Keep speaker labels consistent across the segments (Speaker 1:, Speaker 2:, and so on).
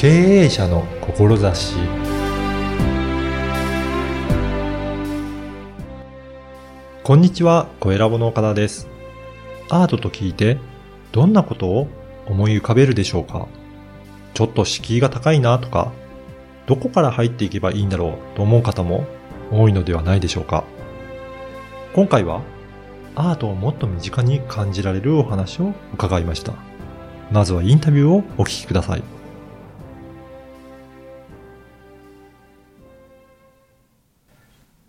Speaker 1: 経営者の志こんにちは、小ラボの岡田です。アートと聞いて、どんなことを思い浮かべるでしょうか？ちょっと敷居が高いなとか、どこから入っていけばいいんだろう？と思う方も多いのではないでしょうか？今回は、アートをもっと身近に感じられるお話を伺いました。まずはインタビューをお聞きください。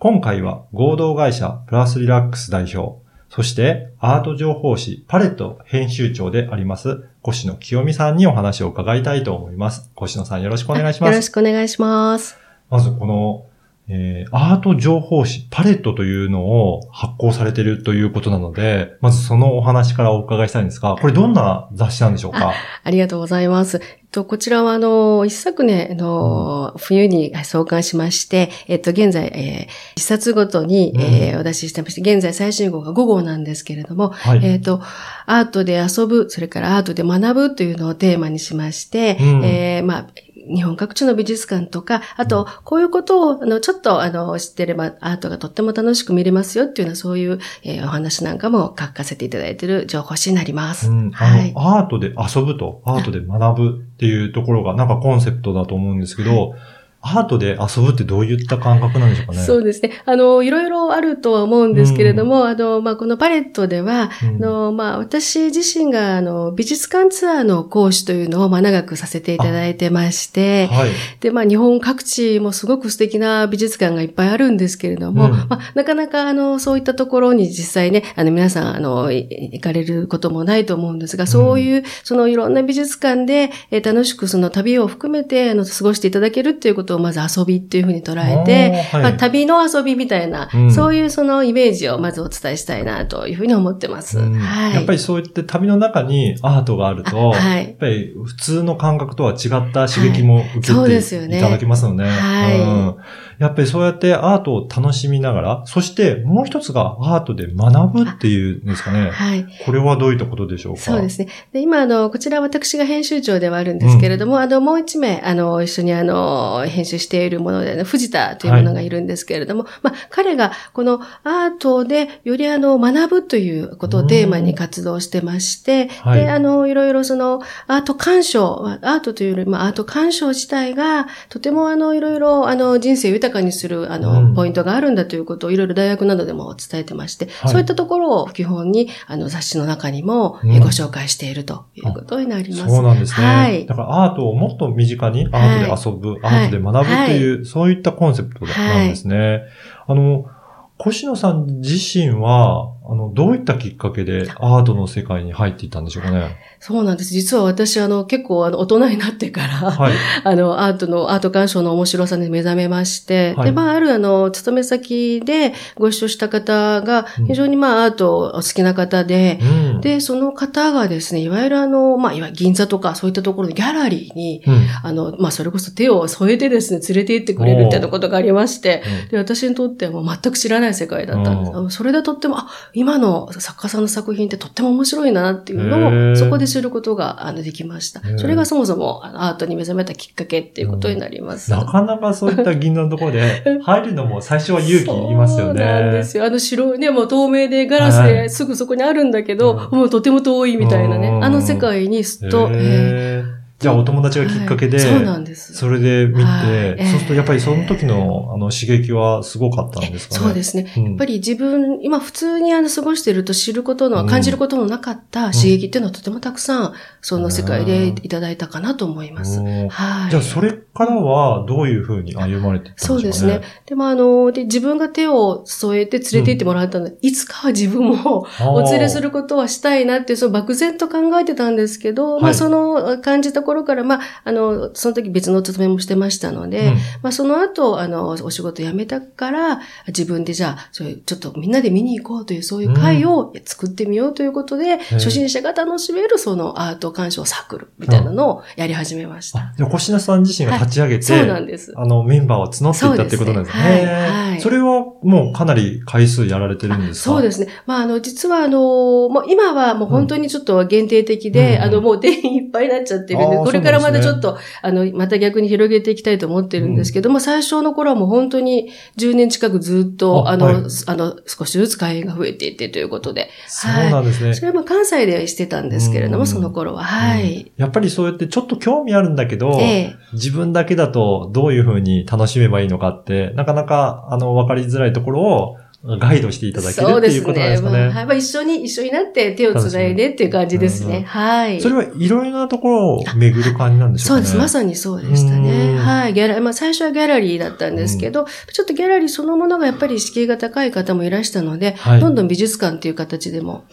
Speaker 1: 今回は合同会社プラスリラックス代表、そしてアート情報誌パレット編集長であります、越野清美さんにお話を伺いたいと思います。越野さんよろしくお願いします。
Speaker 2: よろしくお願いします。
Speaker 1: まずこの、えーアート情報誌パレットというのを発行されているということなので、まずそのお話からお伺いしたいんですが、これどんな雑誌なんでしょうか？
Speaker 2: ありがとうございます。と、こちらは、あの、一昨年、あの、冬に創刊しまして、えっと、現在、えー一冊ごとに、えーお出ししてまして、現在最新号が5号なんですけれども、
Speaker 1: はい。
Speaker 2: えっと、アートで遊ぶ、それからアートで学ぶというのをテーマにしまして、
Speaker 1: うん。
Speaker 2: えーまあ、日本各地の美術館とか、あと、こういうことを、あの、ちょっと、あの、知ってれば、アートがとっても楽しく見れますよっていうような、そういう、えーお話なんかも書かせていただいている情報誌になります。
Speaker 1: うん、あの、
Speaker 2: はい。
Speaker 1: アートで遊ぶと、アートで学ぶっていうところがなんかコンセプトだと思うんですけど、アートで遊ぶってどういった感覚なんでしょうかね？
Speaker 2: そうですね。あの、いろいろあるとは思うんですけれども、あの、まあ、このパレットでは、
Speaker 1: うん。
Speaker 2: あの、まあ、私自身が、あの、美術館ツアーの講師というのを、まあ、長くさせていただいてまして、
Speaker 1: はい。
Speaker 2: で、まあ、日本各地もすごく素敵な美術館がいっぱいあるんですけれども、
Speaker 1: うん。
Speaker 2: まあ、なかなか、あの、そういったところに実際ね、あの、皆さん、あの、い行かれることもないと思うんですが、そういう、そのいろんな美術館で、えー楽しくその旅を含めて、あの、過ごしていただけるっていうことを、まず遊びっていうふうに捉えて、
Speaker 1: はい。
Speaker 2: まあ、旅の遊びみたいな、
Speaker 1: うん。
Speaker 2: そういうそのイメージをまずお伝えしたいなというふうに思ってます。
Speaker 1: うん。
Speaker 2: はい。
Speaker 1: やっぱりそういって旅の中にアートがあると、
Speaker 2: あはい。
Speaker 1: やっぱり普通の感覚とは違った刺激も受け
Speaker 2: ですよね。
Speaker 1: ていただけますので、
Speaker 2: はい。
Speaker 1: うんやっぱりそうやってアートを楽しみながら、そしてもう一つがアートで学ぶっていうんですかね。
Speaker 2: はい。
Speaker 1: これはどういったことでしょうか？
Speaker 2: そうですね。で、今、あの、こちら私が編集長ではあるんですけれども、あの、もう一名、あの、一緒にあの、編集しているもので、ね、藤田というものがいるんですけれども、まあ、彼が、このアートで、よりあの、学ぶということをテーマに活動してまして、
Speaker 1: はい
Speaker 2: で、あの、いろいろその、アート鑑賞、アートというより、まあ、アート鑑賞自体が、とてもあの、いろいろ、あの、人生を豊かにする、あの、
Speaker 1: うん。
Speaker 2: ポイントがあるんだということを、いろいろ大学などでも伝えてまして、
Speaker 1: はい。
Speaker 2: そういったところを基本に、あの、雑誌の中にも、ご紹介しているということになります。
Speaker 1: そうなんですね。
Speaker 2: はい。
Speaker 1: だからアートをもっと身近に、アートで遊ぶ、アートで学ぶってい。う、そういったコンセプトなんですね。あの、越野さん自身は、あの、どういったきっかけでアートの世界に入っていったんでしょうかね？
Speaker 2: そうなんです。実は私、あの、結構、あの、大人になってから、
Speaker 1: はい。
Speaker 2: あの、アートの、アート鑑賞の面白さに目覚めまして、
Speaker 1: はい
Speaker 2: で、まあ、あるあの、勤め先でご一緒した方が
Speaker 1: うん、
Speaker 2: 非常にまあ、アートお好きな方で、
Speaker 1: うん。
Speaker 2: で、その方がですね、いわゆるあの、まあ、いわゆる銀座とかそういったところのギャラリーに、
Speaker 1: うん、
Speaker 2: あの、まあ、それこそ手を添えてですね、連れて行ってくれるみたいなことがありまして、で、私にとってはもう全く知らない世界だったんです。それでとっても、あ、今の作家さんの作品ってとっても面白いなっていうのを、そこで知ることがあのできました。それがそもそもアートに目覚めたきっかけっていうことになります。
Speaker 1: なかなかそういった銀座のところで 入るのも最初は勇気いりますよね。
Speaker 2: そうなんですよ。あの白いね、もう透明でガラス
Speaker 1: はい
Speaker 2: ですぐそこにあるんだけど、
Speaker 1: うん
Speaker 2: もうとても遠いみたいなね。
Speaker 1: う。ん。
Speaker 2: あの世界にすっと、え
Speaker 1: へーじゃあお友達がきっかけで、
Speaker 2: はいそうなんです。
Speaker 1: それで見て、
Speaker 2: はいええ
Speaker 1: そうするとやっぱりその時のあの刺激はすごかったんですかね？
Speaker 2: そうですね。
Speaker 1: うん
Speaker 2: やっぱり自分、今普通にあの過ごしてると知ることの、
Speaker 1: うん
Speaker 2: 感じることのなかった刺激っていうのはとてもたくさん、その世界でいただいたかなと思います。はい。
Speaker 1: じゃあそれからはどういうふうに歩まれてたんでしょうかね？
Speaker 2: そうですね。でもあの、で、自分が手を添えて連れて行ってもらったので、いつかは自分も。お連れすることはしたいなって、その漠然と考えてたんですけど、ま
Speaker 1: はい
Speaker 2: あその感じた頃から、まあ、あの、その時別のお勤めもしてましたので、
Speaker 1: うん。
Speaker 2: まあその後、あの、お仕事辞めたから、自分でじゃあ、そういう、ちょっとみんなで見に行こうという、そういう会を作ってみようということで、初心者が楽しめるそのアート鑑賞サークルみたいなのをやり始めました。
Speaker 1: あ、じゃあ、小野さん自身が立ち上げて、
Speaker 2: そうなんです。
Speaker 1: あの、メンバーを募っていったっていうことなんですね。
Speaker 2: すね。はい。はい。
Speaker 1: それはもうかなり回数やられてるんですか？
Speaker 2: そうですね。まあ、あの、実は、あの、もう今はもう本当にちょっと限定的で、
Speaker 1: うん。
Speaker 2: あの、もう定員いっぱいになっちゃってるんでで、これからまたちょっと、あの、また逆に広げていきたいと思ってるんですけども、最初の頃はもう本当に10年近くずっと、あの、あの、少しずつ会員が増えていってということで。
Speaker 1: そうなんですね。
Speaker 2: それは関西でしてたんですけれども、その頃は。はい、
Speaker 1: やっぱりそうやってちょっと興味あるんだけど、自分だけだとどういうふうに楽しめばいいのかって、なかなか、あの、わかりづらいところを、ガイドしていただけるっていうことなんですかね。そうですね。
Speaker 2: まあ、一緒に、一緒になって手をつないでっていう感じですね。はい。
Speaker 1: それはいろいろなところを巡る感じなんでしょうかね。
Speaker 2: そうです。まさにそうでしたね。はい。ギャラ、まあ最初はギャラリーだったんですけど、ちょっとギャラリーそのものがやっぱり敷居が高い方もいらしたので、はい、どんどん美術館っていう形でも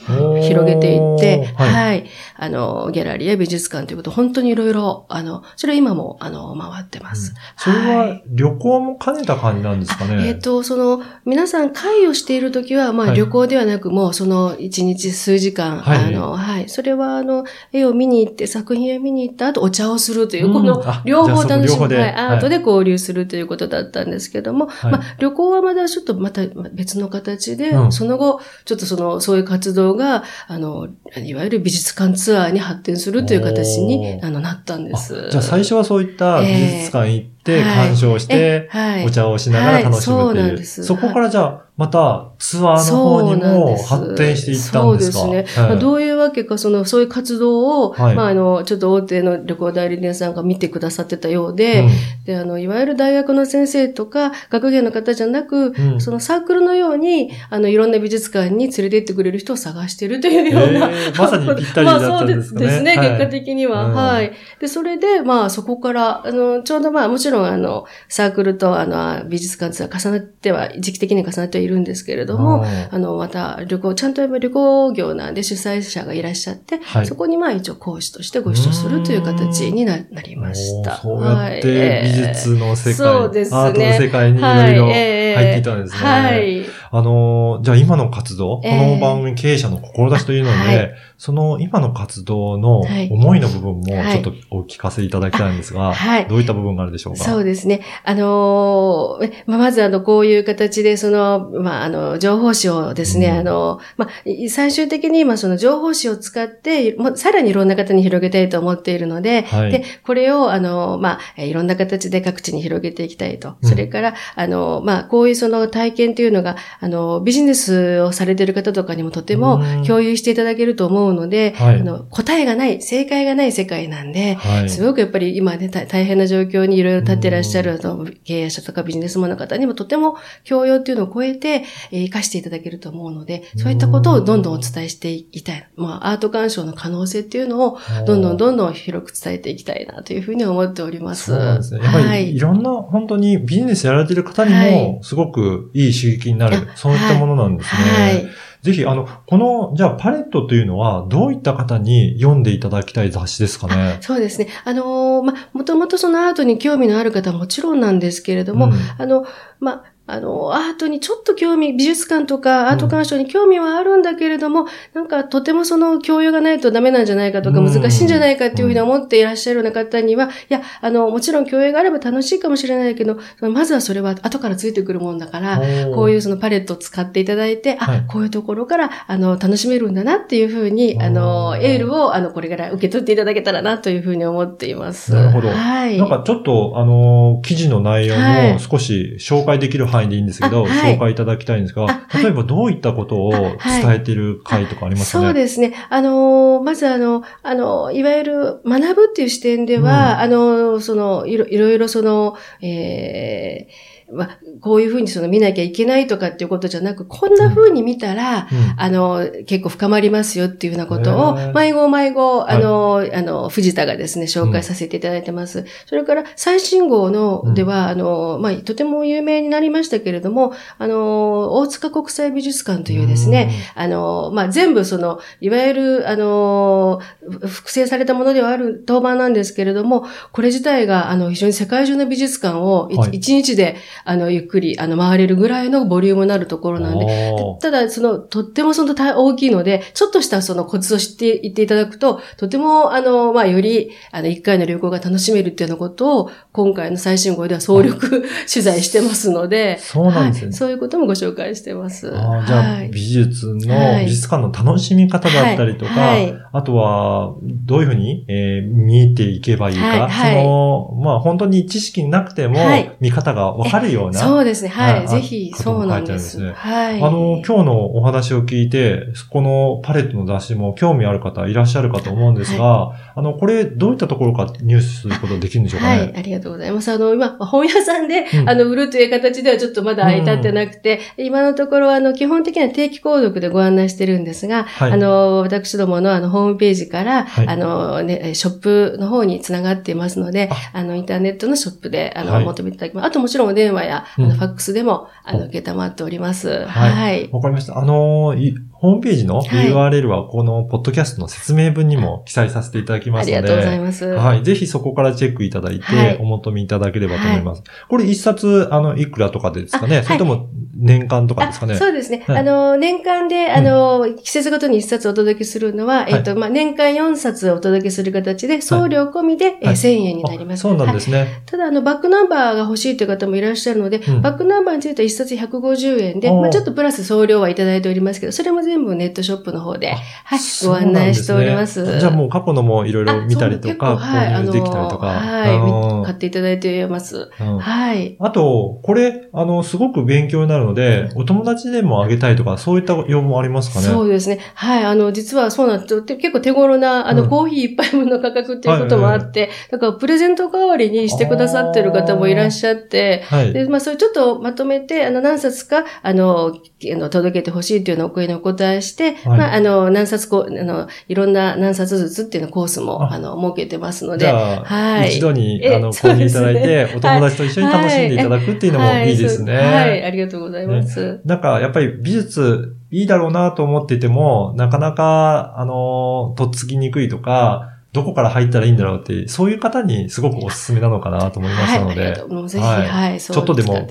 Speaker 2: 広げていって、はい、はい。あの、ギャラリーや美術館ということ、本当にいろいろ、あの、それは今も、あの、回ってます。うん、
Speaker 1: それは旅行も兼ねた感じなんですかね、
Speaker 2: えっ、ー、と、その、皆さん会をしているときは、は、まあ、旅行ではなく、もうその一日数時間、はい、あの、はい。それは、あの、絵を見に行って、作品を見に行った後、お茶をするという、この両方楽しむ、はい、アートで交流するということだったんですけども、はい、まあ、旅行はまだちょっとまた別の形で、うん、その後、ちょっとその、そういう活動が、あの、いわゆる美術館ツアーに発展するという形にあのなったんです。
Speaker 1: じゃあ最初はそういった美術館行って、鑑賞して、お茶をしながら楽しむってい。う。そこからじゃあ、またツアーの方にも発展していったんですか？
Speaker 2: そうですね。はい、どういうわけか、その、そういう活動を、はい、まあ、あの、ちょっと大手の旅行代理店さんが見てくださってたようで、うん、で、あの、いわゆる大学の先生とか、学芸の方じゃなく、うん、そのサークルのように、あの、いろんな美術館に連れて行ってくれる人を探してるというような。
Speaker 1: えー、まさにぴったりだったんですね。まあ、そうですね、
Speaker 2: はい、結果的には、うん、はい。で、それで、まあ、そこから、あの、ちょうどまあ、もちろん、あの、サークルと、あの、美術館ツアー重なっては、時期的に重なってはいるんですけれども、も、あの、また旅行、ちゃんと旅行業なんで主催者がいらっしゃって、はい、そこにまあ一応講師としてご一緒するという形になりました。
Speaker 1: そうやって美術の世界、はい、そうですね、アートの世界にいろいろ入っていたんですね。はい。あの、じゃあ今の活動、この番組経営者の志というので、はい、その今の活動の思いの部分もちょっとお聞かせいただきたいんですが、はい、どういった部分があるでしょうか？
Speaker 2: そうですね。あのー、まあ、まずあの、こういう形でその、まあ、あの、情報誌をですね、うん、あの、まあ、最終的に今その情報誌を使って、もさらにいろんな方に広げたいと思っているので、はい、で、これをあの、まあ、いろんな形で各地に広げていきたいと。それから、あの、まあ、こういうその体験というのが、あの、ビジネスをされている方とかにもとても共有していただけると思うので、はい、あの答えがない、正解がない世界なんで、はい、すごくやっぱり今ね、大変な状況にいろいろ立ってらっしゃる経営者とかビジネスマンの方にもとても教養っていうのを超えて、えー、活かしていただけると思うので、そういったことをどんどんお伝えしていきたい。まあ、アート鑑賞の可能性っていうのを、どんどんどんどん広く伝えていきたいなというふうに思っております。
Speaker 1: そうなんですね。やっぱり、はい、いろんな本当にビジネスやられてる方にも、すごくいい刺激になる、はい、そういったものなんですね。はい。ぜひ、あの、この、じゃあ、パレットというのは、どういった方に読んでいただきたい雑誌ですかね？
Speaker 2: そうですね。あのー、ま、もともとそのアートに興味のある方はもちろんなんですけれども、うん、あの、ま、あの、アートにちょっと興味、美術館とかアート鑑賞に興味はあるんだけれども、うん、なんかとてもその教養がないとダメなんじゃないかとか、難しいんじゃないかっていうふうに思っていらっしゃるような方には、いや、あの、もちろん教養があれば楽しいかもしれないけど、まずはそれは後からついてくるもんだから、こういうそのパレットを使っていただいて、あ、こういうところから、あの、楽しめるんだなっていうふうに、あの、エールを、あの、これから受け取っていただけたらなというふうに思っています。
Speaker 1: なるほど。はい。なんかちょっと、あの、記事の内容も少し紹介できる範囲でい。いんですけど、はい。紹介い。ただきたい。んですが、はい、例えばどうい。ったことを伝えてい。る回とかありますかね、
Speaker 2: そうですね。あの、まずあの、あの、いわゆる学ぶっていう視点では、うん、あの、その、いろいろいろその、えー、まあ、こういうふうにその見なきゃいけないとかっていうことじゃなく、こんなふうに見たら、うん、あの、結構深まりますよっていうようなことを、迷子迷子、あの、はい、あの、藤田がですね、紹介させていただいてます。うん、それから、最新号の、では、あの、まあ、とても有名になりましたけれども、あの、大塚国際美術館というですね、あの、まあ、全部その、いわゆる、あの、複製されたものではある当番なんですけれども、これ自体が、あの、非常に世界中の美術館を一、はい、日で、あの、ゆっくり、あの、回れるぐらいのボリュームのあるところなんで、ただ、その、とってもその大大きいので、ちょっとしたそのコツを知っていっていただくと、とても、あの、まあ、より、あの、一回の旅行が楽しめるっていうようなことを、今回の最新号では総力取材してますので、
Speaker 1: そうなんですね
Speaker 2: はいそういうこともご紹介してます。
Speaker 1: あーじゃあ、
Speaker 2: はい
Speaker 1: 美術の、
Speaker 2: はい
Speaker 1: 美術館の楽しみ方だったりとか、あとは、どういうふうに、えー見えていけばいいか、その、まあ本当に知識なくても
Speaker 2: はい、
Speaker 1: 見方がわかるような、
Speaker 2: そうですね。はい。
Speaker 1: はい
Speaker 2: ぜひ、
Speaker 1: あ
Speaker 2: そうなんです。はい。
Speaker 1: あの、今日のお話を聞いて、このパレットの雑誌も興味ある方いらっしゃるかと思うんですが、あの、これどういったところから入手することができるんでしょうかね？
Speaker 2: はい、ありがとうございます。あの、今、本屋さんで、
Speaker 1: うん
Speaker 2: あの、売るという形ではちょっとまだ空いたってなくて、今のところ、あの、基本的には定期購読でご案内してるんですが、
Speaker 1: はい
Speaker 2: あの、私どものあの、ホームページから、
Speaker 1: はい
Speaker 2: あの、ね、ショップの方につながっていますので、あの、インターネットのショップで、あの、
Speaker 1: はい
Speaker 2: 求めていただきます。あともちろんお電話や、あ
Speaker 1: うん
Speaker 2: の、ファックスでも、あの、
Speaker 1: お
Speaker 2: 受けたまっております。
Speaker 1: はい
Speaker 2: はい。
Speaker 1: わかりました。あの、いホームページの
Speaker 2: はい
Speaker 1: URL はこのポッドキャストの説明文にも記載させていただきますので、
Speaker 2: ありがとうございます。
Speaker 1: はい。ぜひそこからチェックいただいて、
Speaker 2: はい
Speaker 1: お求めいただければと思います。これ一冊、あの、いくらとかですかね
Speaker 2: あ
Speaker 1: それとも年間とかですかね
Speaker 2: あそうですね。
Speaker 1: はい
Speaker 2: あの、年間で、あの、季節ごとに1冊お届けするのは、えっと、まあ、年間4冊お届けする形で、送料込みで、えー
Speaker 1: はい
Speaker 2: 1000円になります。
Speaker 1: あそうなん
Speaker 2: はい
Speaker 1: ですね。
Speaker 2: ただ、あの、バックナンバーが欲しいという方もいらっしゃるので、
Speaker 1: うん
Speaker 2: バックナンバーについては1冊150円で、まあ、ちょっとプラス送料はいただいておりますけど、それも全部ネットショップの方で、はい、ご案内しております。
Speaker 1: じゃあもう過去のもいろいろ見たりとか、購入できたりとか。
Speaker 2: はい買っていただいてます。
Speaker 1: うん
Speaker 2: はい。
Speaker 1: あと、これ、あの、すごく勉強になるので、お友達でもあげたいとか、そういった要望ありますかね？
Speaker 2: そうですね。はい。あの、実はそうなんです。て結構手頃な、あの、
Speaker 1: うん
Speaker 2: コーヒー一杯分の価格っていうこともあって、だからプレゼント代わりにしてくださってる方もいらっしゃって、
Speaker 1: はい。
Speaker 2: で、まあ、それちょっとまとめて、あの、何冊か、あの、あの届けてほしいというようなお声にお答えして、
Speaker 1: はい
Speaker 2: まあ、あの、何冊こう、あの、いろんな何冊ずつっていうのコースも、
Speaker 1: あ
Speaker 2: あの、設けてますので、
Speaker 1: じゃあ、
Speaker 2: はい
Speaker 1: 一度に、
Speaker 2: え
Speaker 1: あの、購入いただいて、お友達と一緒に楽しんでいただくっていうのもいいですね。
Speaker 2: はい、そうはいありがとうございます。
Speaker 1: なんか、やっぱり美術いいだろうなと思ってても、なかなか、あの、とっつきにくいとか、どこから入ったらいいんだろうって、そういう方にすごくおすすめなのかなと思いますの
Speaker 2: はい、あり
Speaker 1: で
Speaker 2: がと、う。もうぜひ、
Speaker 1: はい
Speaker 2: はい、
Speaker 1: ちょっとでも。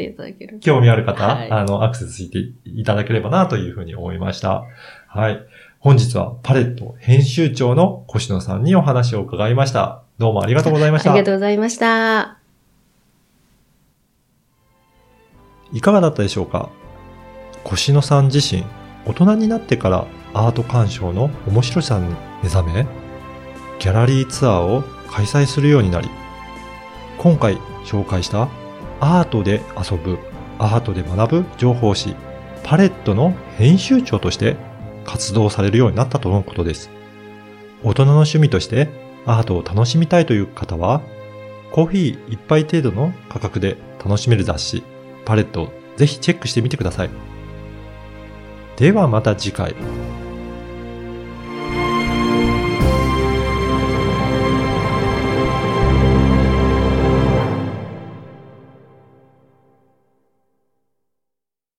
Speaker 1: 興味ある方、
Speaker 2: はい
Speaker 1: あの、アクセスしていただければなというふうに思いました。はい。本日はパレット編集長の越野さんにお話を伺いました。どうもありがとうございました。
Speaker 2: ありがとうございました。
Speaker 1: いかがだったでしょうか？越野さん自身、大人になってからアート鑑賞の面白さに目覚め、ギャラリーツアーを開催するようになり、今回紹介したアートで遊ぶ、アートで学ぶ情報誌、パレットの編集長として活動されるようになったとのことです。大人の趣味としてアートを楽しみたいという方は、コーヒー一杯程度の価格で楽しめる雑誌、パレットをぜひチェックしてみてください。ではまた次回。